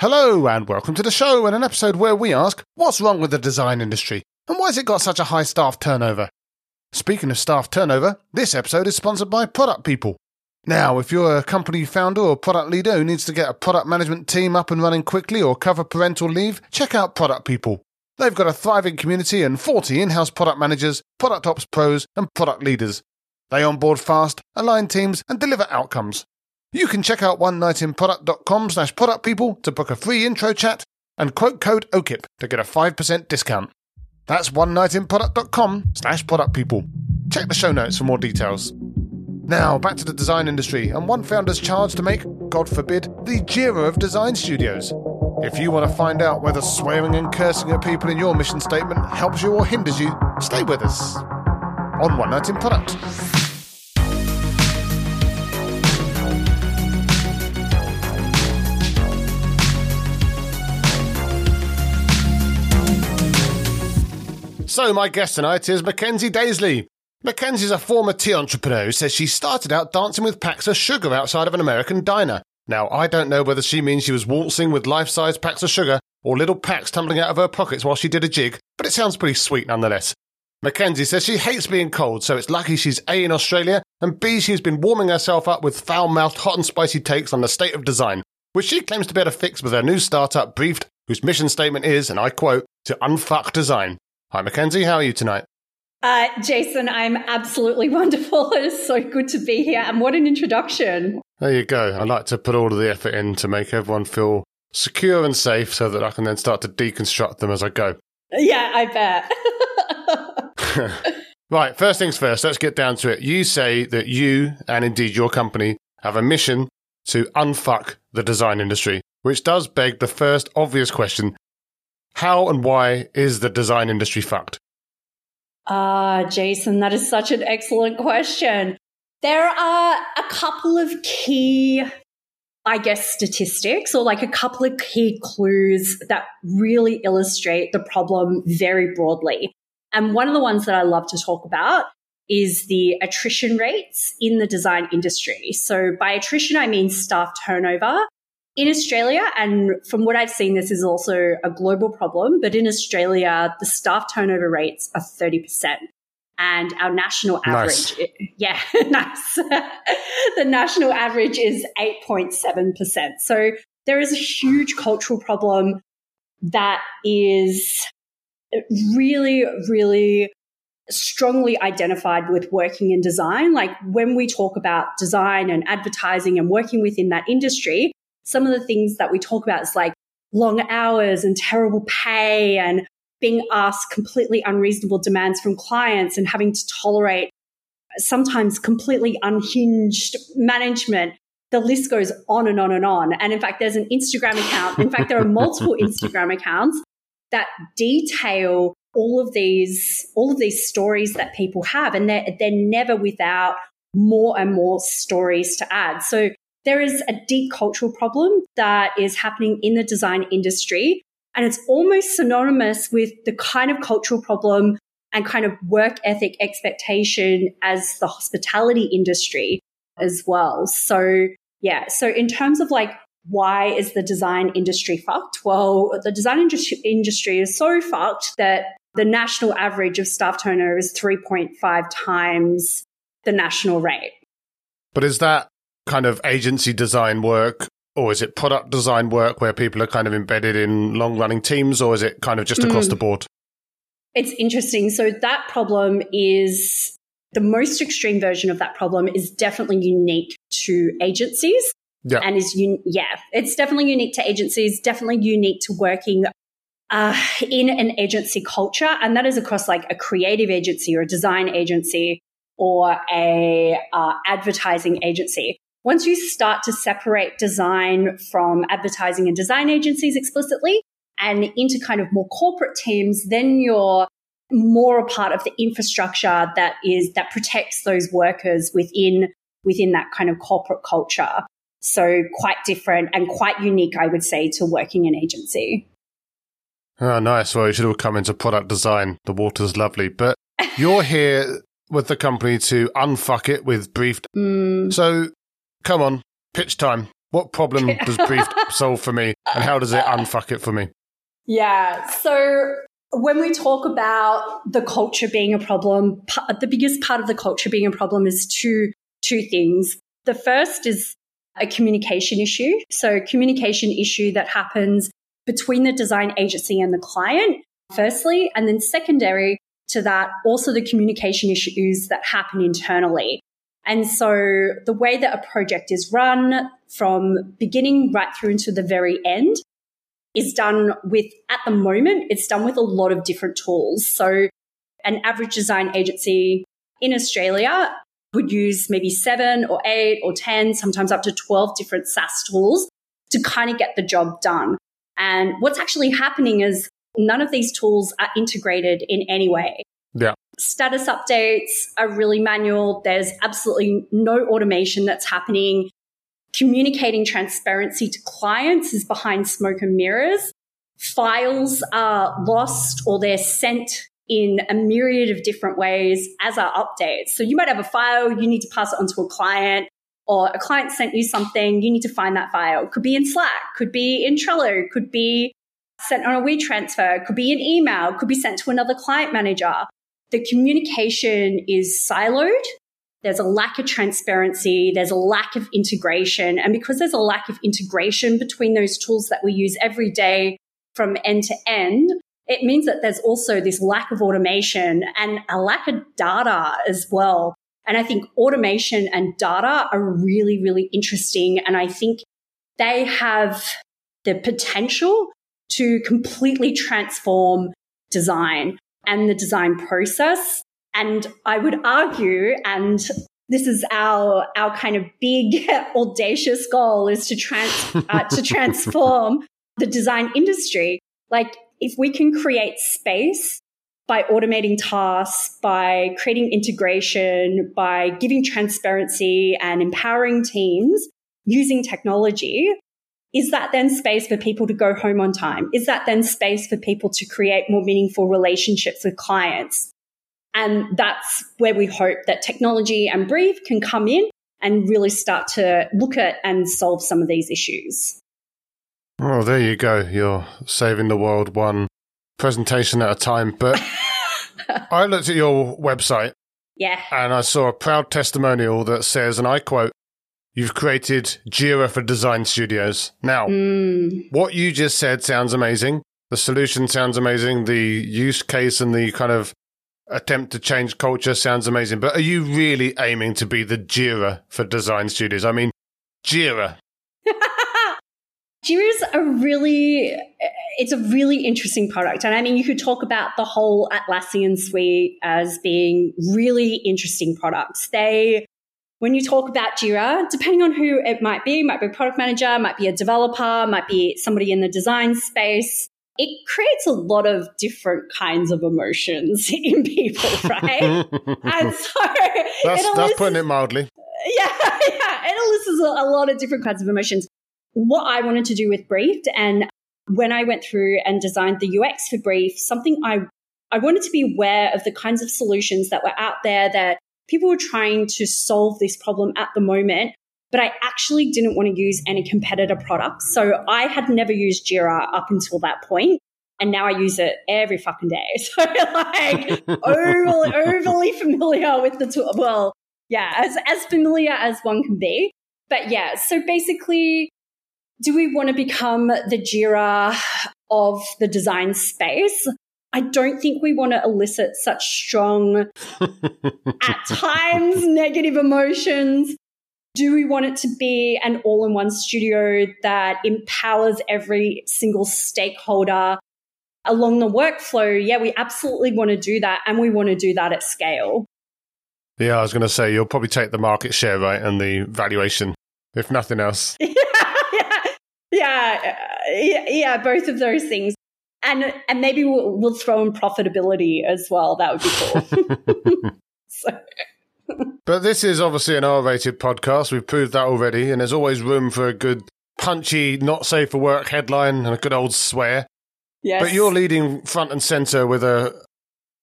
Hello, and welcome to the show and an episode where we ask what's wrong with the design industry and why has it got such a high staff turnover? Speaking of staff turnover, this episode is sponsored by Product People. Now, if you're a company founder or product leader who needs to get a product management team up and running quickly or cover parental leave, check out Product People. They've got a thriving community and 40 in house product managers, product ops pros, and product leaders. They onboard fast, align teams, and deliver outcomes. You can check out onenightinproduct.com slash product people to book a free intro chat and quote code OKIP to get a 5% discount. That's onenightinproduct.com slash product people. Check the show notes for more details. Now, back to the design industry and one founder's charge to make, God forbid, the Jira of design studios. If you want to find out whether swearing and cursing at people in your mission statement helps you or hinders you, stay with us on One Night in Product. So, my guest tonight is Mackenzie Daisley. Mackenzie's a former tea entrepreneur who says she started out dancing with packs of sugar outside of an American diner. Now, I don't know whether she means she was waltzing with life size packs of sugar or little packs tumbling out of her pockets while she did a jig, but it sounds pretty sweet nonetheless. Mackenzie says she hates being cold, so it's lucky she's A in Australia, and B she's been warming herself up with foul mouthed hot and spicy takes on the state of design, which she claims to be able to fix with her new startup Brieft, whose mission statement is, and I quote, to unfuck design. Hi, Mackenzie. How are you tonight? Uh, Jason, I'm absolutely wonderful. It is so good to be here. And what an introduction. There you go. I like to put all of the effort in to make everyone feel secure and safe so that I can then start to deconstruct them as I go. Yeah, I bet. right, first things first, let's get down to it. You say that you, and indeed your company, have a mission to unfuck the design industry, which does beg the first obvious question how and why is the design industry fucked? Ah, uh, Jason, that is such an excellent question. There are a couple of key, I guess, statistics or like a couple of key clues that really illustrate the problem very broadly. And one of the ones that I love to talk about is the attrition rates in the design industry. So by attrition, I mean staff turnover in Australia, and from what I've seen, this is also a global problem, but in Australia, the staff turnover rates are 30%. And our national average, nice. yeah, nice. the national average is 8.7%. So there is a huge cultural problem that is really, really strongly identified with working in design. Like when we talk about design and advertising and working within that industry, some of the things that we talk about is like long hours and terrible pay and being asked completely unreasonable demands from clients and having to tolerate sometimes completely unhinged management. The list goes on and on and on. And in fact, there's an Instagram account. In fact, there are multiple Instagram accounts that detail all of these, all of these stories that people have. And they're, they're never without more and more stories to add. So there is a deep cultural problem that is happening in the design industry. And it's almost synonymous with the kind of cultural problem and kind of work ethic expectation as the hospitality industry as well. So, yeah. So, in terms of like, why is the design industry fucked? Well, the design industry, is so fucked that the national average of staff turnover is 3.5 times the national rate. But is that kind of agency design work or is it product design work where people are kind of embedded in long running teams or is it kind of just across mm. the board? It's interesting. So that problem is the most extreme version of that problem is definitely unique to agencies. Yeah. And is un- yeah, it's definitely unique to agencies, definitely unique to working uh, in an agency culture. And that is across like a creative agency or a design agency or a uh, advertising agency. Once you start to separate design from advertising and design agencies explicitly and into kind of more corporate teams, then you're more a part of the infrastructure that is that protects those workers within within that kind of corporate culture. So quite different and quite unique, I would say, to working in agency. Oh, nice. Well, you should all come into product design. The water's lovely. But you're here with the company to unfuck it with Brieft. Mm. So Come on, pitch time. What problem does Brieft solve for me, and how does it unfuck it for me? Yeah. So when we talk about the culture being a problem, the biggest part of the culture being a problem is two two things. The first is a communication issue. So communication issue that happens between the design agency and the client, firstly, and then secondary to that, also the communication issues that happen internally. And so the way that a project is run from beginning right through into the very end is done with, at the moment, it's done with a lot of different tools. So an average design agency in Australia would use maybe seven or eight or 10, sometimes up to 12 different SaaS tools to kind of get the job done. And what's actually happening is none of these tools are integrated in any way. Yeah. Status updates are really manual. There's absolutely no automation that's happening. Communicating transparency to clients is behind smoke and mirrors. Files are lost or they're sent in a myriad of different ways as are updates. So you might have a file, you need to pass it on to a client, or a client sent you something, you need to find that file. Could be in Slack, could be in Trello, could be sent on a WeTransfer, could be an email, could be sent to another client manager. The communication is siloed. There's a lack of transparency. There's a lack of integration. And because there's a lack of integration between those tools that we use every day from end to end, it means that there's also this lack of automation and a lack of data as well. And I think automation and data are really, really interesting. And I think they have the potential to completely transform design and the design process. And I would argue, and this is our our kind of big audacious goal is to trans uh, to transform the design industry. Like if we can create space by automating tasks, by creating integration, by giving transparency and empowering teams using technology, is that then space for people to go home on time? Is that then space for people to create more meaningful relationships with clients? And that's where we hope that technology and Brieft can come in and really start to look at and solve some of these issues. Well, there you go. You're saving the world one presentation at a time. But I looked at your website. Yeah. And I saw a proud testimonial that says, and I quote, You've created Jira for design studios. Now, mm. what you just said sounds amazing. The solution sounds amazing. The use case and the kind of attempt to change culture sounds amazing. But are you really aiming to be the Jira for design studios? I mean, Jira. Jira's a really, it's a really interesting product. And I mean, you could talk about the whole Atlassian suite as being really interesting products. They, when you talk about Jira, depending on who it might be, might be a product manager, might be a developer, might be somebody in the design space, it creates a lot of different kinds of emotions in people, right? and so that's, that's putting it mildly. Yeah, yeah. It elicits a lot of different kinds of emotions. What I wanted to do with Brieft, and when I went through and designed the UX for Brieft, something I I wanted to be aware of the kinds of solutions that were out there that people were trying to solve this problem at the moment but I actually didn't want to use any competitor products. So I had never used Jira up until that point, And now I use it every fucking day. So like overly, overly familiar with the tool. Well, yeah, as, as familiar as one can be. But yeah, so basically, do we want to become the Jira of the design space? I don't think we want to elicit such strong, at times, negative emotions do we want it to be an all in one studio that empowers every single stakeholder along the workflow? Yeah, we absolutely want to do that. And we want to do that at scale. Yeah, I was going to say, you'll probably take the market share, right? And the valuation, if nothing else. yeah, yeah, yeah, yeah, both of those things. And, and maybe we'll, we'll throw in profitability as well. That would be cool. so but this is obviously an R rated podcast. We've proved that already. And there's always room for a good, punchy, not safe for work headline and a good old swear. Yes. But you're leading front and center with a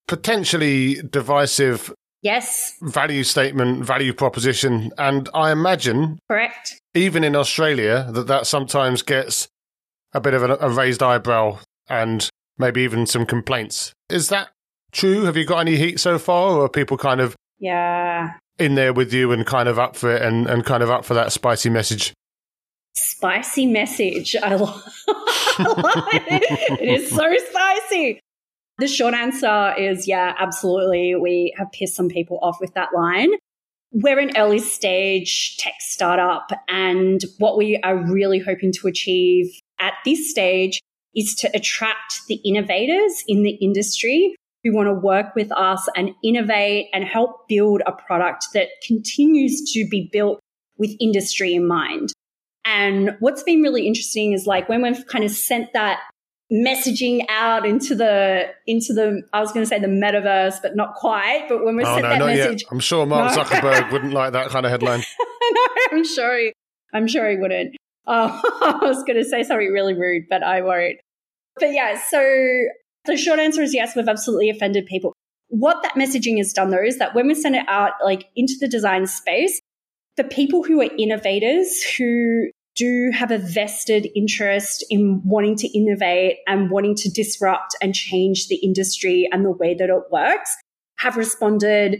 potentially divisive yes value statement, value proposition. And I imagine correct even in Australia, that that sometimes gets a bit of a, a raised eyebrow and maybe even some complaints. Is that true? Have you got any heat so far, or are people kind of yeah in there with you and kind of up for it and, and kind of up for that spicy message? Spicy message. I love, I love it. It is so spicy. The short answer is yeah, absolutely. We have pissed some people off with that line. We're an early stage tech startup, and what we are really hoping to achieve at this stage is to attract the innovators in the industry who want to work with us and innovate and help build a product that continues to be built with industry in mind. And what's been really interesting is like when we've kind of sent that messaging out into the into the I was going to say the metaverse, but not quite. But when we oh, sent no, that message, yet. I'm sure Mark No. Zuckerberg wouldn't like that kind of headline. no, I'm sure he, I'm sure he wouldn't. Uh, I was going to say something really rude, but I won't. But yeah, so the short answer is yes, we've absolutely offended people. What that messaging has done though is that when we send it out like into the design space, the people who are innovators who do have a vested interest in wanting to innovate and wanting to disrupt and change the industry and the way that it works have responded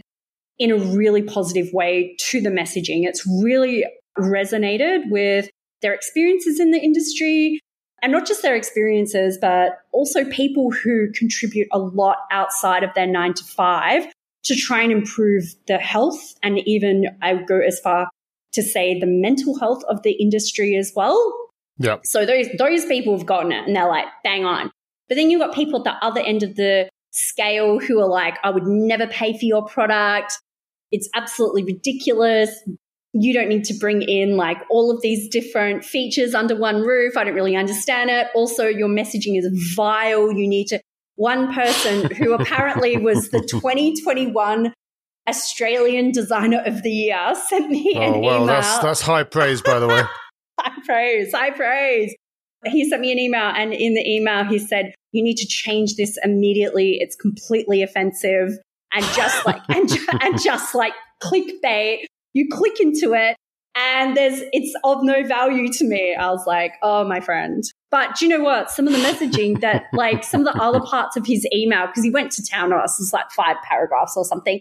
in a really positive way to the messaging. It's really resonated with their experiences in the industry and not just their experiences, but also people who contribute a lot outside of their nine to five to try and improve the health and even I would go as far to say the mental health of the industry as well. Yeah. So those those people have gotten it and they're like, bang on. But then you've got people at the other end of the scale who are like, I would never pay for your product. It's absolutely ridiculous. You don't need to bring in like all of these different features under one roof. I don't really understand it. Also, your messaging is vile. You need to. One person who apparently was the 2021 Australian Designer of the Year sent me oh, an Oh well, email. that's that's high praise, by the way. High praise, high praise. He sent me an email, and in the email, he said, You need to change this immediately. It's completely offensive. And just like, and, and just like clickbait, you click into it, and there's, it's of no value to me. I was like, Oh, my friend. But do you know what? Some of the messaging that, like, some of the other parts of his email, because he went to town on us, it's like five paragraphs or something.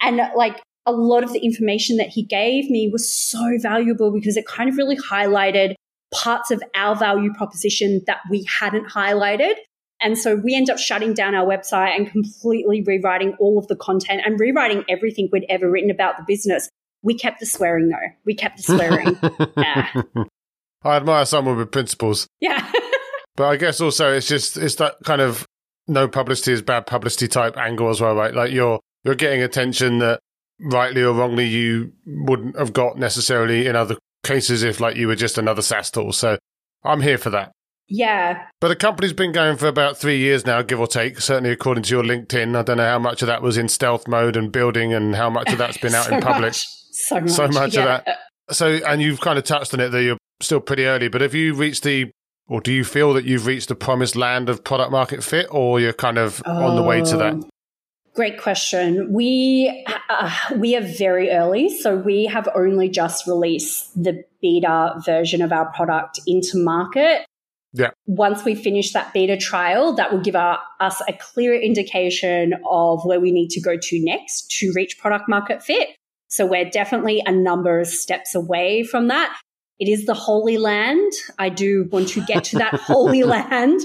And like, a lot of the information that he gave me was so valuable because it kind of really highlighted parts of our value proposition that we hadn't highlighted. And so we end up shutting down our website and completely rewriting all of the content and rewriting everything we'd ever written about the business. We kept the swearing though. We kept the swearing. yeah. I admire someone with principles, Yeah. but I guess also it's just it's that kind of no publicity is bad publicity type angle as well, right? Like you're you're getting attention that rightly or wrongly you wouldn't have got necessarily in other cases if like you were just another SaaS tool. So I'm here for that. yeah. But the company's been going for about three years now, give or take. Certainly, according to your LinkedIn, I don't know how much of that was in stealth mode and building, and how much of that's been out So in public. much. So much. So much of that. So, and you've kind of touched on it that you're still pretty early. But have you reached the, or do you feel that you've reached the promised land of product market fit, or you're kind of on the way to that? Oh, Great question. We uh, we are very early, so we have only just released the beta version of our product into market. Yeah. Once we finish that beta trial, that will give our, us a clear indication of where we need to go to next to reach product market fit. So we're definitely a number of steps away from that. It is the holy land. I do want to get to that holy land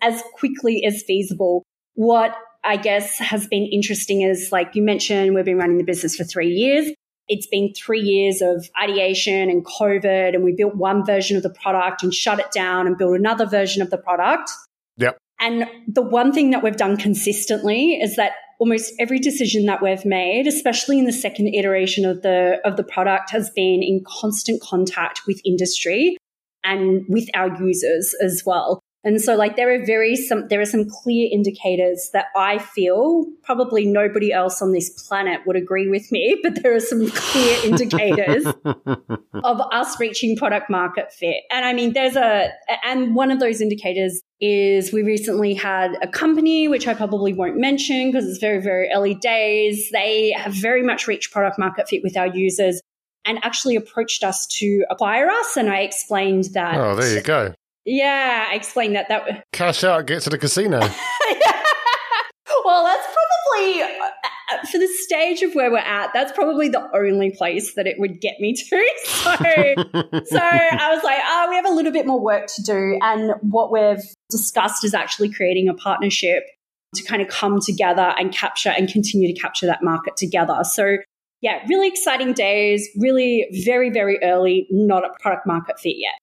as quickly as feasible. What I guess has been interesting is like you mentioned, we've been running the business for three years. It's been three years of ideation and COVID, and we built one version of the product and shut it down and built another version of the product. Yep. And the one thing that we've done consistently is that almost every decision that we've made, especially in the second iteration of the of the product, has been in constant contact with industry and with our users as well. And so like there are very some there are some clear indicators that I feel probably nobody else on this planet would agree with me, but there are some clear indicators of us reaching product market fit. And I mean, there's a, and one of those indicators is we recently had a company, which I probably won't mention because it's very, very early days. They have very much reached product market fit with our users. and actually approached us to acquire us. And I explained that. Oh, there you go. Yeah, I explained that. That cash out, get to the casino. well, that's probably uh, for the stage of where we're at. That's probably the only place that it would get me to. So, so I was like, oh, we have a little bit more work to do, and what we've discussed is actually creating a partnership to kind of come together and capture and continue to capture that market together. So yeah, really exciting days, really very, very early, not a product market fit yet.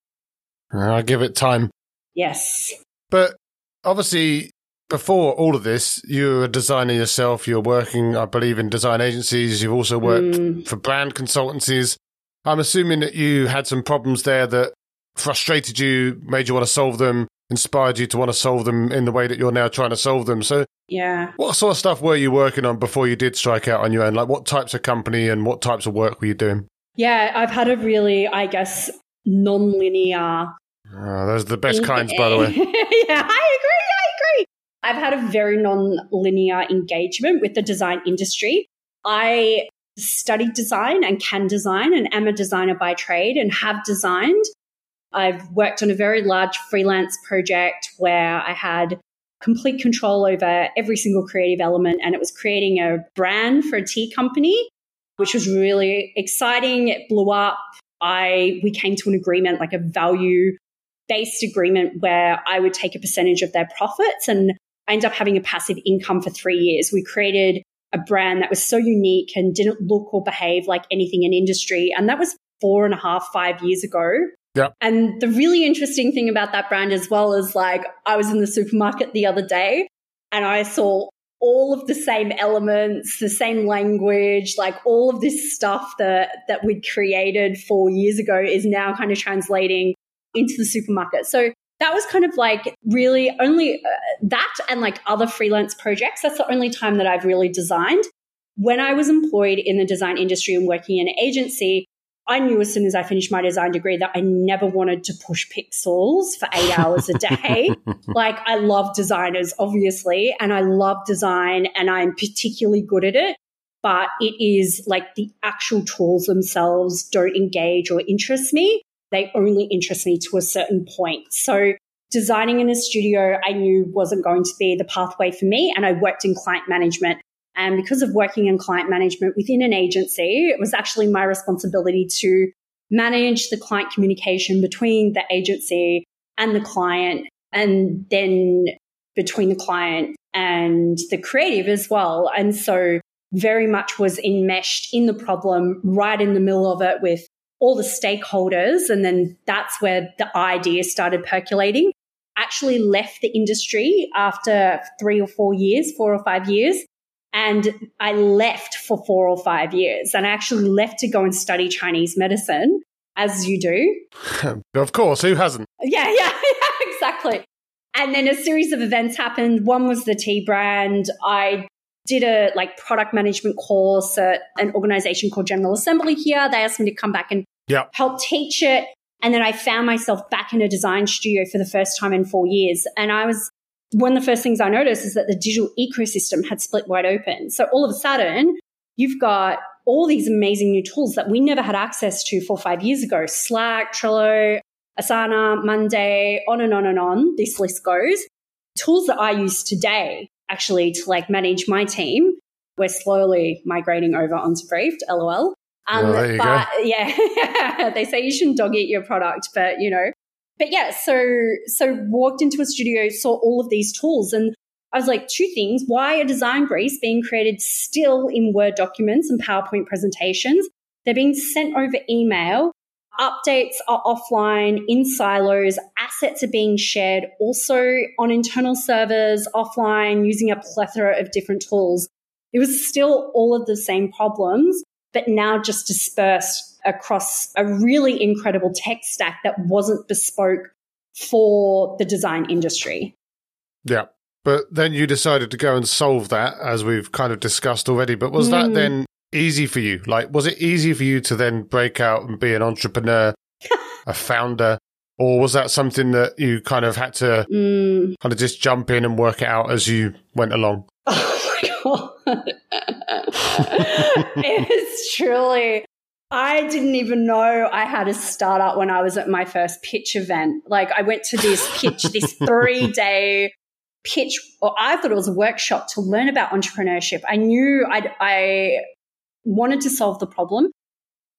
I give it time. Yes. But obviously, before all of this, you're a designer yourself. You're working, I believe, in design agencies. You've also worked mm. for brand consultancies. I'm assuming that you had some problems there that frustrated you, made you want to solve them, inspired you to want to solve them in the way that you're now trying to solve them. So, yeah. What sort of stuff were you working on before you did strike out on your own? Like, what types of company and what types of work were you doing? Yeah, I've had a really, I guess, non-linear. Oh, those are the best kinds, by the way. yeah, I agree. I agree. I've had a very non-linear engagement with the design industry. I studied design and can design and am a designer by trade and have designed. I've worked on a very large freelance project where I had complete control over every single creative element and it was creating a brand for a tea company which was really exciting. It blew up. I we came to an agreement like a value based agreement where i would take a percentage of their profits and i ended up having a passive income for three years. We created a brand that was so unique and didn't look or behave like anything in industry and that was four and a half five years ago And the really interesting thing about that brand as well is like I was in the supermarket the other day and I saw all of the same elements, the same language, like all of this stuff that that we'd created 4 years ago is now kind of translating into the supermarket. So that was kind of like really only uh, that and like other freelance projects. That's the only time that I've really designed. When I was employed in the design industry and working in an agency, I knew as soon as I finished my design degree that I never wanted to push pixels for eight hours a day. like, I love designers, obviously, and I love design and I'm particularly good at it. But it is like the actual tools themselves don't engage or interest me. They only interest me to a certain point. So, designing in a studio, I knew wasn't going to be the pathway for me. And I worked in client management and because of working in client management within an agency, it was actually my responsibility to manage the client communication between the agency and the client, and then between the client and the creative as well. And so very much was enmeshed in the problem, right in the middle of it with all the stakeholders. And then that's where the idea started percolating. Actually left the industry after three or four years, four or five years, and I left for four or five years and I actually left to go and study Chinese medicine, as you do. of course, who hasn't? Yeah, yeah, yeah, exactly. And then a series of events happened. One was the tea brand. I did a like product management course at an organization called General Assembly here. They asked me to come back and yep. help teach it. And then I found myself back in a design studio for the first time in four years. And I was one of the first things I noticed is that the digital ecosystem had split wide open. So all of a sudden, you've got all these amazing new tools that we never had access to four or five years ago Slack, Trello, Asana, Monday, on and on and on. This list goes. Tools that I use today actually to like manage my team. We're slowly migrating over onto Brieft, lol. Um, there you but go. yeah, they say you shouldn't dog eat your product, but you know, but yeah, so so walked into a studio, saw all of these tools, and I was like, two things: why are design briefs being created still in Word documents and PowerPoint presentations? They're being sent over email. Updates are offline in silos. Assets are being shared also on internal servers, offline, using a plethora of different tools. It was still all of the same problems, but now just dispersed across a really incredible tech stack that wasn't bespoke for the design industry. Yeah. But then you decided to go and solve that, as we've kind of discussed already. But was mm. that then easy for you? Like, was it easy for you to then break out and be an entrepreneur, a founder? Or was that something that you kind of had to mm. kind of just jump in and work it out as you went along? Oh my God. it was truly I didn't even know I had a startup when I was at my first pitch event. Like I went to this pitch, this three day pitch, or I thought it was a workshop to learn about entrepreneurship. I knew I'd, I wanted to solve the problem.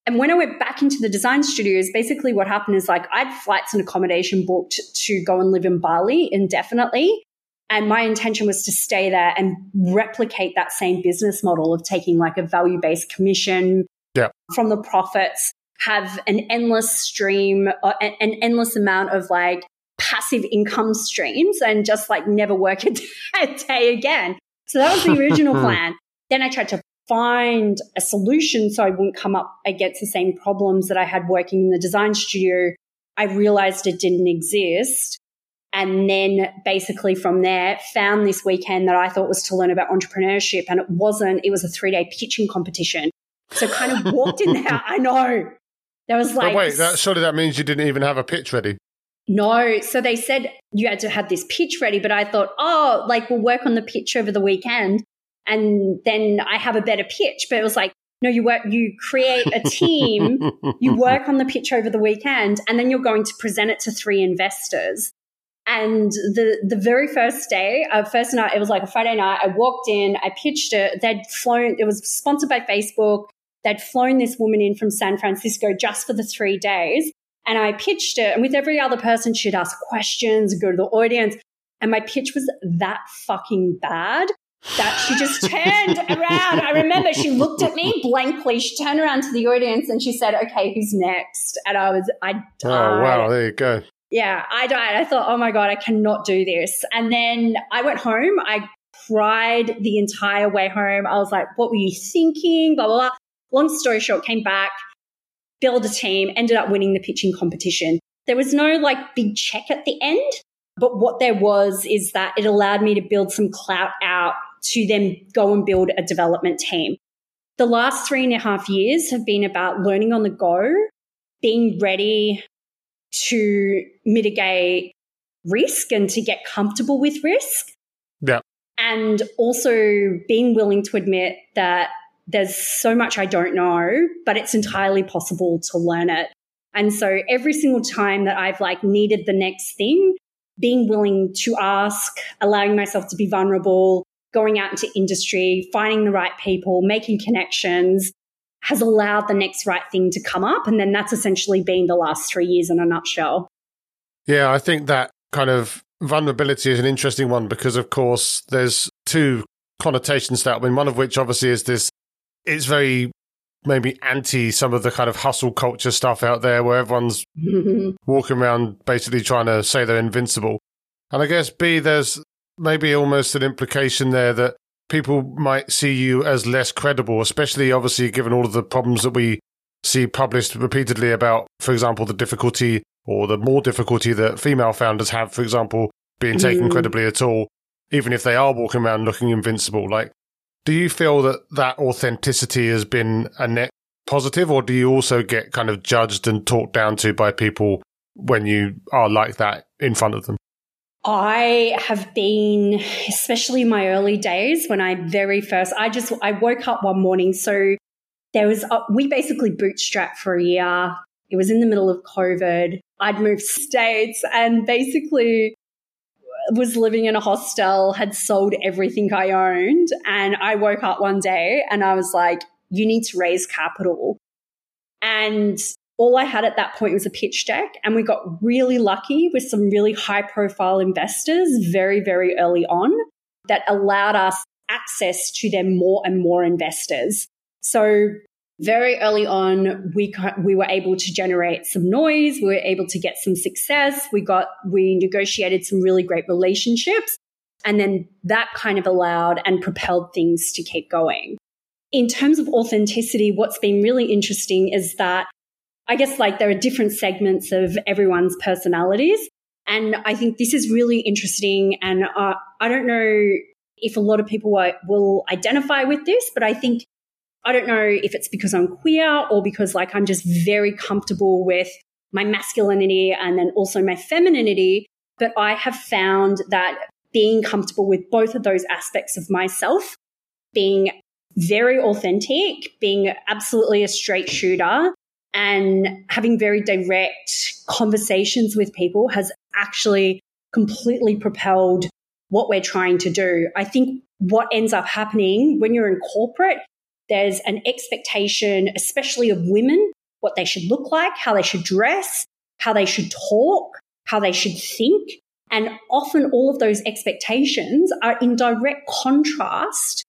And when I went back into the design studios, basically what happened is like I had flights and accommodation booked to go and live in Bali indefinitely. And my intention was to stay there and replicate that same business model of taking like a value based commission yeah. from the profits, have an endless stream, uh, an endless amount of like passive income streams and just like never work a day again. So that was the original plan. Then I tried to find a solution so I wouldn't come up against the same problems that I had working in the design studio. I realized it didn't exist. And then basically from there, found this weekend that I thought was to learn about entrepreneurship. And it wasn't, it was a three day pitching competition. So kind of walked in there. I know. There was like. But wait, that, surely that means you didn't even have a pitch ready. No. So they said you had to have this pitch ready, but I thought, oh, like we'll work on the pitch over the weekend and then I have a better pitch. But it was like, no, you work, you create a team, you work on the pitch over the weekend, and then you're going to present it to three investors. And the the very first day, uh, first night, it was like a Friday night. I walked in, I pitched it. They'd flown. It was sponsored by Facebook. They'd flown this woman in from San Francisco just for the three days. And I pitched it. And with every other person, she'd ask questions, go to the audience. And my pitch was that fucking bad that she just turned around. I remember she looked at me blankly. She turned around to the audience and she said, okay, who's next? And I was, I died. Oh, wow. There you go. Yeah, I died. I thought, oh my God, I cannot do this. And then I went home. I cried the entire way home. I was like, what were you thinking? Blah, blah, blah. Long story short, came back, built a team, ended up winning the pitching competition. There was no like big check at the end. But what there was is that it allowed me to build some clout out to then go and build a development team. The last three and a half years have been about learning on the go, being ready to mitigate risk and to get comfortable with risk. Yeah. And also being willing to admit that there's so much I don't know, but it's entirely possible to learn it. And so every single time that I've like needed the next thing, being willing to ask, allowing myself to be vulnerable, going out into industry, finding the right people, making connections has allowed the next right thing to come up. And then that's essentially been the last three years in a nutshell. Yeah, I think that kind of vulnerability is an interesting one because, of course, there's two connotations to that. I mean, one of which obviously is this, it's very maybe anti some of the kind of hustle culture stuff out there where everyone's walking around basically trying to say they're invincible. And I guess B, there's maybe almost an implication there that people might see you as less credible, especially obviously given all of the problems that we see published repeatedly about, for example, the difficulty or the more difficulty that female founders have, for example, being taken mm. credibly at all, even if they are walking around looking invincible. Like, do you feel that that authenticity has been a net positive, or do you also get kind of judged and talked down to by people when you are like that in front of them? I have been, especially my early days when I very first, I just, I woke up one morning. So there was, a, we basically bootstrapped for a year. It was in the middle of COVID. I'd moved states and basically was living in a hostel, had sold everything I owned. And I woke up one day and I was like, you need to raise capital. And all I had at that point was a pitch deck, and we got really lucky with some really high profile investors very, very early on that allowed us access to them more and more investors. So very early on, we we were able to generate some noise. We were able to get some success. We got we negotiated some really great relationships, and then that kind of allowed and propelled things to keep going. In terms of authenticity, what's been really interesting is that I guess like there are different segments of everyone's personalities. And I think this is really interesting. And uh, I don't know if a lot of people will identify with this, but I think I don't know if it's because I'm queer or because like I'm just very comfortable with my masculinity and then also my femininity. But I have found that being comfortable with both of those aspects of myself, being very authentic, being absolutely a straight shooter, and having very direct conversations with people has actually completely propelled what we're trying to do. I think what ends up happening when you're in corporate, there's an expectation, especially of women, what they should look like, how they should dress, how they should talk, how they should think. And often all of those expectations are in direct contrast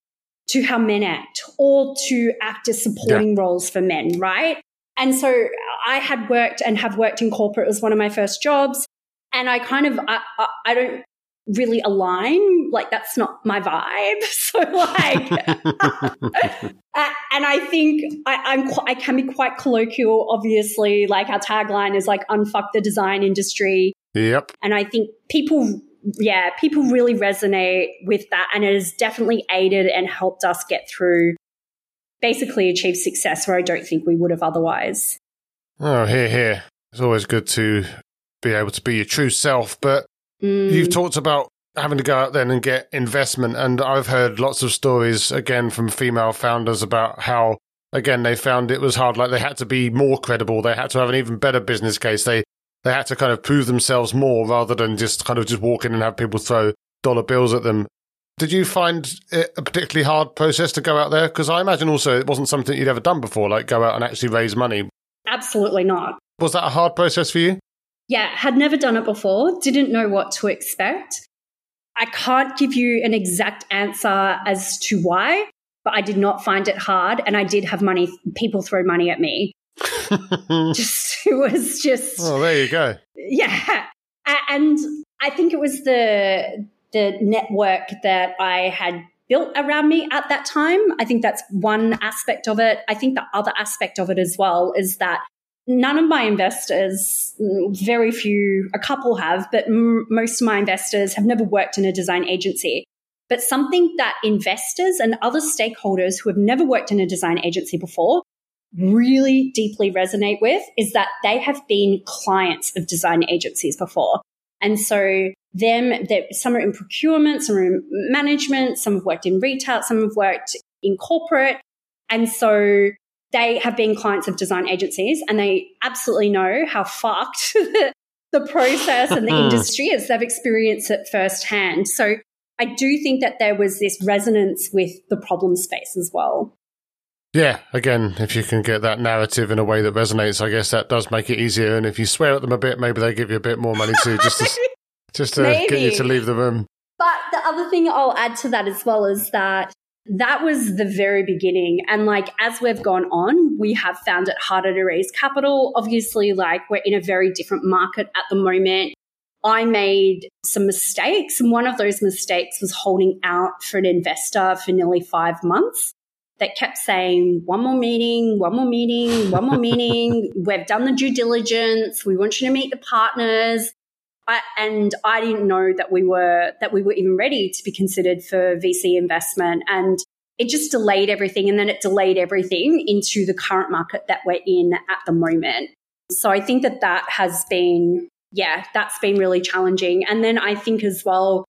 to how men act or to act as supporting yeah. roles for men, right? And so I had worked and have worked in corporate as one of my first jobs. And I kind of, I, I, I don't really align. Like that's not my vibe. So like, uh, and I think I, am I can be quite colloquial. Obviously, like our tagline is like "unfuck the design industry." Yep. And I think people, yeah, people really resonate with that, and it has definitely aided and helped us get through, basically achieve success where I don't think we would have otherwise. Oh, here, here. It's always good to be able to be your true self, but Mm. You've talked about having to go out then and get investment, and I've heard lots of stories again from female founders about how again they found it was hard. Like they had to be more credible, they had to have an even better business case. They they had to kind of prove themselves more rather than just kind of just walk in and have people throw dollar bills at them. Did you find it a particularly hard process to go out there? Because I imagine also it wasn't something you'd ever done before, like go out and actually raise money. Absolutely not. Was that a hard process for you? Yeah, had never done it before, didn't know what to expect. I can't give you an exact answer as to why, but I did not find it hard. And I did have money, people throw money at me. just, it was just. Oh, there you go. Yeah. And I think it was the, the network that I had built around me at that time. I think that's one aspect of it. I think the other aspect of it as well is that none of my investors, very few, a couple have, but m- most of my investors have never worked in a design agency. But something that investors and other stakeholders who have never worked in a design agency before really deeply resonate with is that they have been clients of design agencies before. And so them, some are in procurement, some are in management, some have worked in retail, some have worked in corporate. And so they have been clients of design agencies and they absolutely know how fucked the process and the hmm. industry is. They've experienced it firsthand. So I do think that there was this resonance with the problem space as well. Yeah, again, if you can get that narrative in a way that resonates, I guess that does make it easier. And if you swear at them a bit, maybe they give you a bit more money too, just to, just to get you to leave the room. But the other thing I'll add to that as well is that that was the very beginning. And like as we've gone on, we have found it harder to raise capital. Obviously, like we're in a very different market at the moment. I made some mistakes. And one of those mistakes was holding out for an investor for nearly five months that kept saying, one more meeting, one more meeting, one more meeting. We've done the due diligence. We want you to meet the partners. And I didn't know that we were that we were even ready to be considered for VC investment, and it just delayed everything. And then it delayed everything into the current market that we're in at the moment. So I think that that has been, yeah, that's been really challenging. And then I think as well,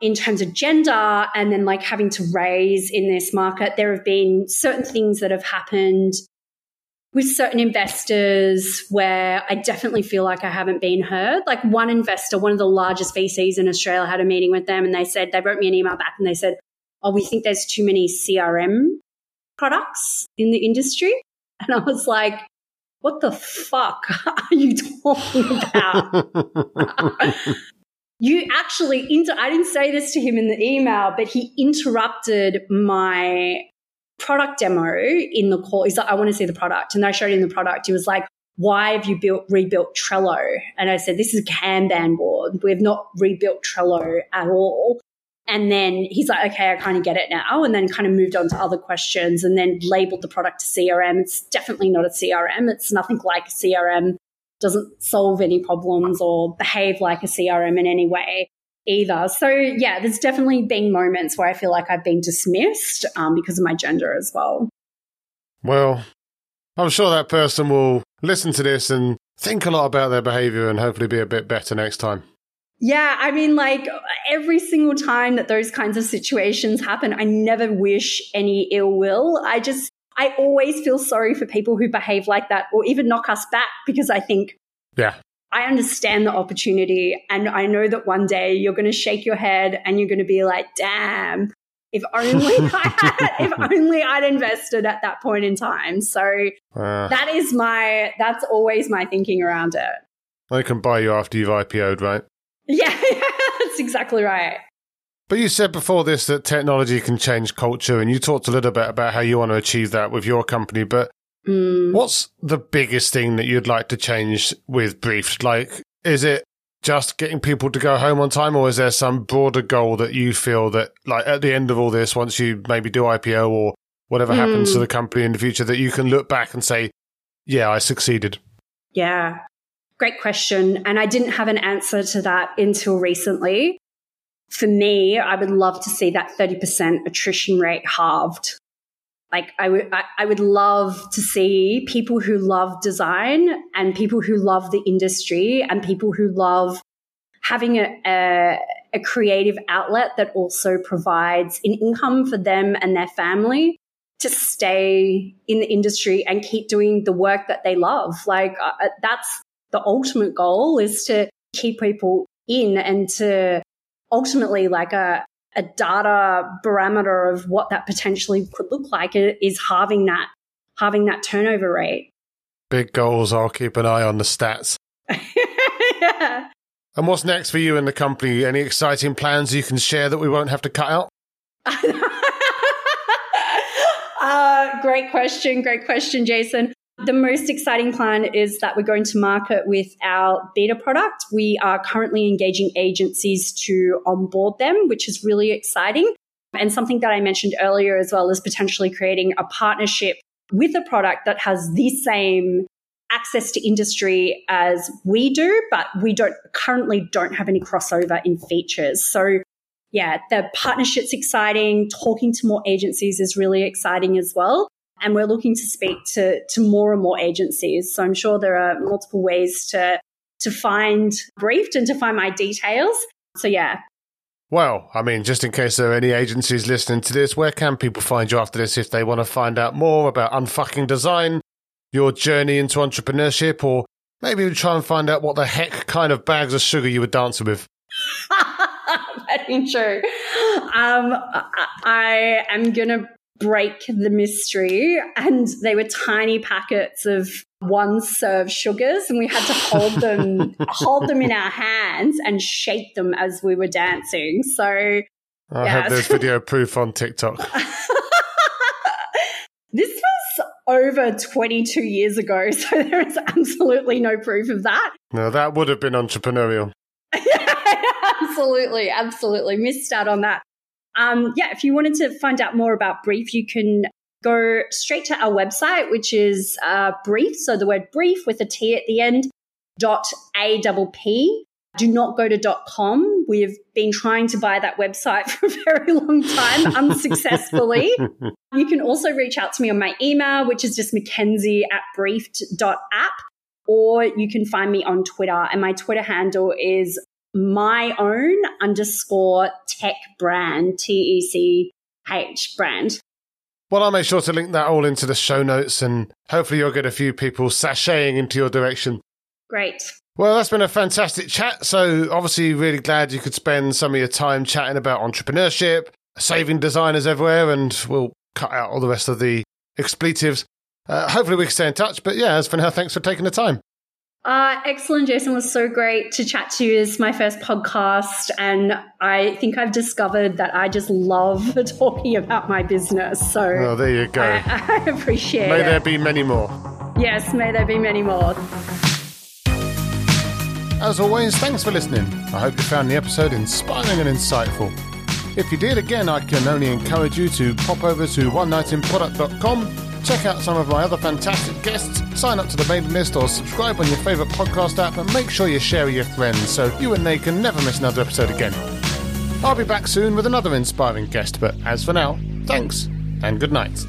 in terms of gender and then like having to raise in this market, there have been certain things that have happened with certain investors where I definitely feel like I haven't been heard. Like one investor, one of the largest VCs in Australia, had a meeting with them and they said, they wrote me an email back and they said, Oh, we think there's too many CRM products in the industry. And I was like, what the fuck are you talking about? you actually, inter- I didn't say this to him in the email, but he interrupted my product demo in the call. He's like, I want to see the product. And I showed him the product. He was like, why have you built rebuilt Trello? And I said, this is a Kanban board. We have not rebuilt Trello at all. And then he's like, okay, I kind of get it now. And then kind of moved on to other questions and then labeled the product CRM. It's definitely not a CRM. It's nothing like a CRM. Doesn't solve any problems or behave like a CRM in any way either. So, yeah, there's definitely been moments where I feel like I've been dismissed um, because of my gender as well. Well, I'm sure that person will listen to this and think a lot about their behavior and hopefully be a bit better next time. Yeah, I mean, like every single time that those kinds of situations happen, I never wish any ill will. I just, I always feel sorry for people who behave like that or even knock us back because I think, yeah, I understand the opportunity. And I know that one day you're going to shake your head and you're going to be like, damn, if only I had, if only I'd invested at that point in time. So uh, that is my, that's always my thinking around it. They can buy you after you've IPO'd, right? Yeah, that's exactly right. But you said before this that technology can change culture, and you talked a little bit about how you want to achieve that with your company. But mm. what's the biggest thing that you'd like to change with Brieft? Like, is it just getting people to go home on time, or is there some broader goal that you feel that, like, at the end of all this, once you maybe do IPO or whatever mm. happens to the company in the future, that you can look back and say, yeah, I succeeded? Yeah, Great question. And I didn't have an answer to that until recently. For me, I would love to see that 30% attrition rate halved. Like I would, I, would love to see people who love design and people who love the industry and people who love having a, a, a creative outlet that also provides an income for them and their family to stay in the industry and keep doing the work that they love. Like uh, that's the ultimate goal is to keep people in and to ultimately like a, a data parameter of what that potentially could look like is halving that halving that turnover rate. Big goals. I'll keep an eye on the stats. yeah. And what's next for you in the company? Any exciting plans you can share that we won't have to cut out? uh, great question. Great question, Jason. The most exciting plan is that we're going to market with our beta product. We are currently engaging agencies to onboard them, which is really exciting. And something that I mentioned earlier as well is potentially creating a partnership with a product that has the same access to industry as we do, but we don't currently don't have any crossover in features. So yeah, the partnership's exciting. Talking to more agencies is really exciting as well. And we're looking to speak to, to more and more agencies. So I'm sure there are multiple ways to, to find Brieft and to find my details. So yeah. Well, I mean, just in case there are any agencies listening to this, where can people find you after this if they want to find out more about unfucking design, your journey into entrepreneurship, or maybe even try and find out what the heck kind of bags of sugar you were dancing with? Very true. Um, I am going to break the mystery. And they were tiny packets of one serve sugars and we had to hold them hold them in our hands and shake them as we were dancing. So I yeah. have this video proof on TikTok. this was over 22 years ago, so there is absolutely no proof of that. No, that would have been entrepreneurial. absolutely, absolutely. Missed out on that. Um, yeah, if you wanted to find out more about Brieft, you can go straight to our website, which is uh, Brieft. So the word Brief with a T at the end, dot A double P. Do not go to dot com. We've been trying to buy that website for a very long time unsuccessfully. you can also reach out to me on my email, which is just Mackenzie at brieft.app, or you can find me on Twitter. And my Twitter handle is my own underscore tech brand, T E C H brand. Well, I'll make sure to link that all into the show notes and hopefully you'll get a few people sashaying into your direction. Great. Well, that's been a fantastic chat. So, obviously, really glad you could spend some of your time chatting about entrepreneurship, saving designers everywhere, and we'll cut out all the rest of the expletives. Uh, hopefully, we can stay in touch. But yeah, as for now, thanks for taking the time. Uh, excellent, Jason. was so great to chat to you. It's my first podcast, and I think I've discovered that I just love talking about my business. So, oh, there you go. I, I appreciate may it. May there be many more. Yes, may there be many more. As always, thanks for listening. I hope you found the episode inspiring and insightful. If you did, again, I can only encourage you to pop over to one oneknightinproduct.com Check out some of my other fantastic guests, sign up to the mailing list, or subscribe on your favourite podcast app, and make sure you share with your friends so you and they can never miss another episode again. I'll be back soon with another inspiring guest, but as for now, thanks and good night.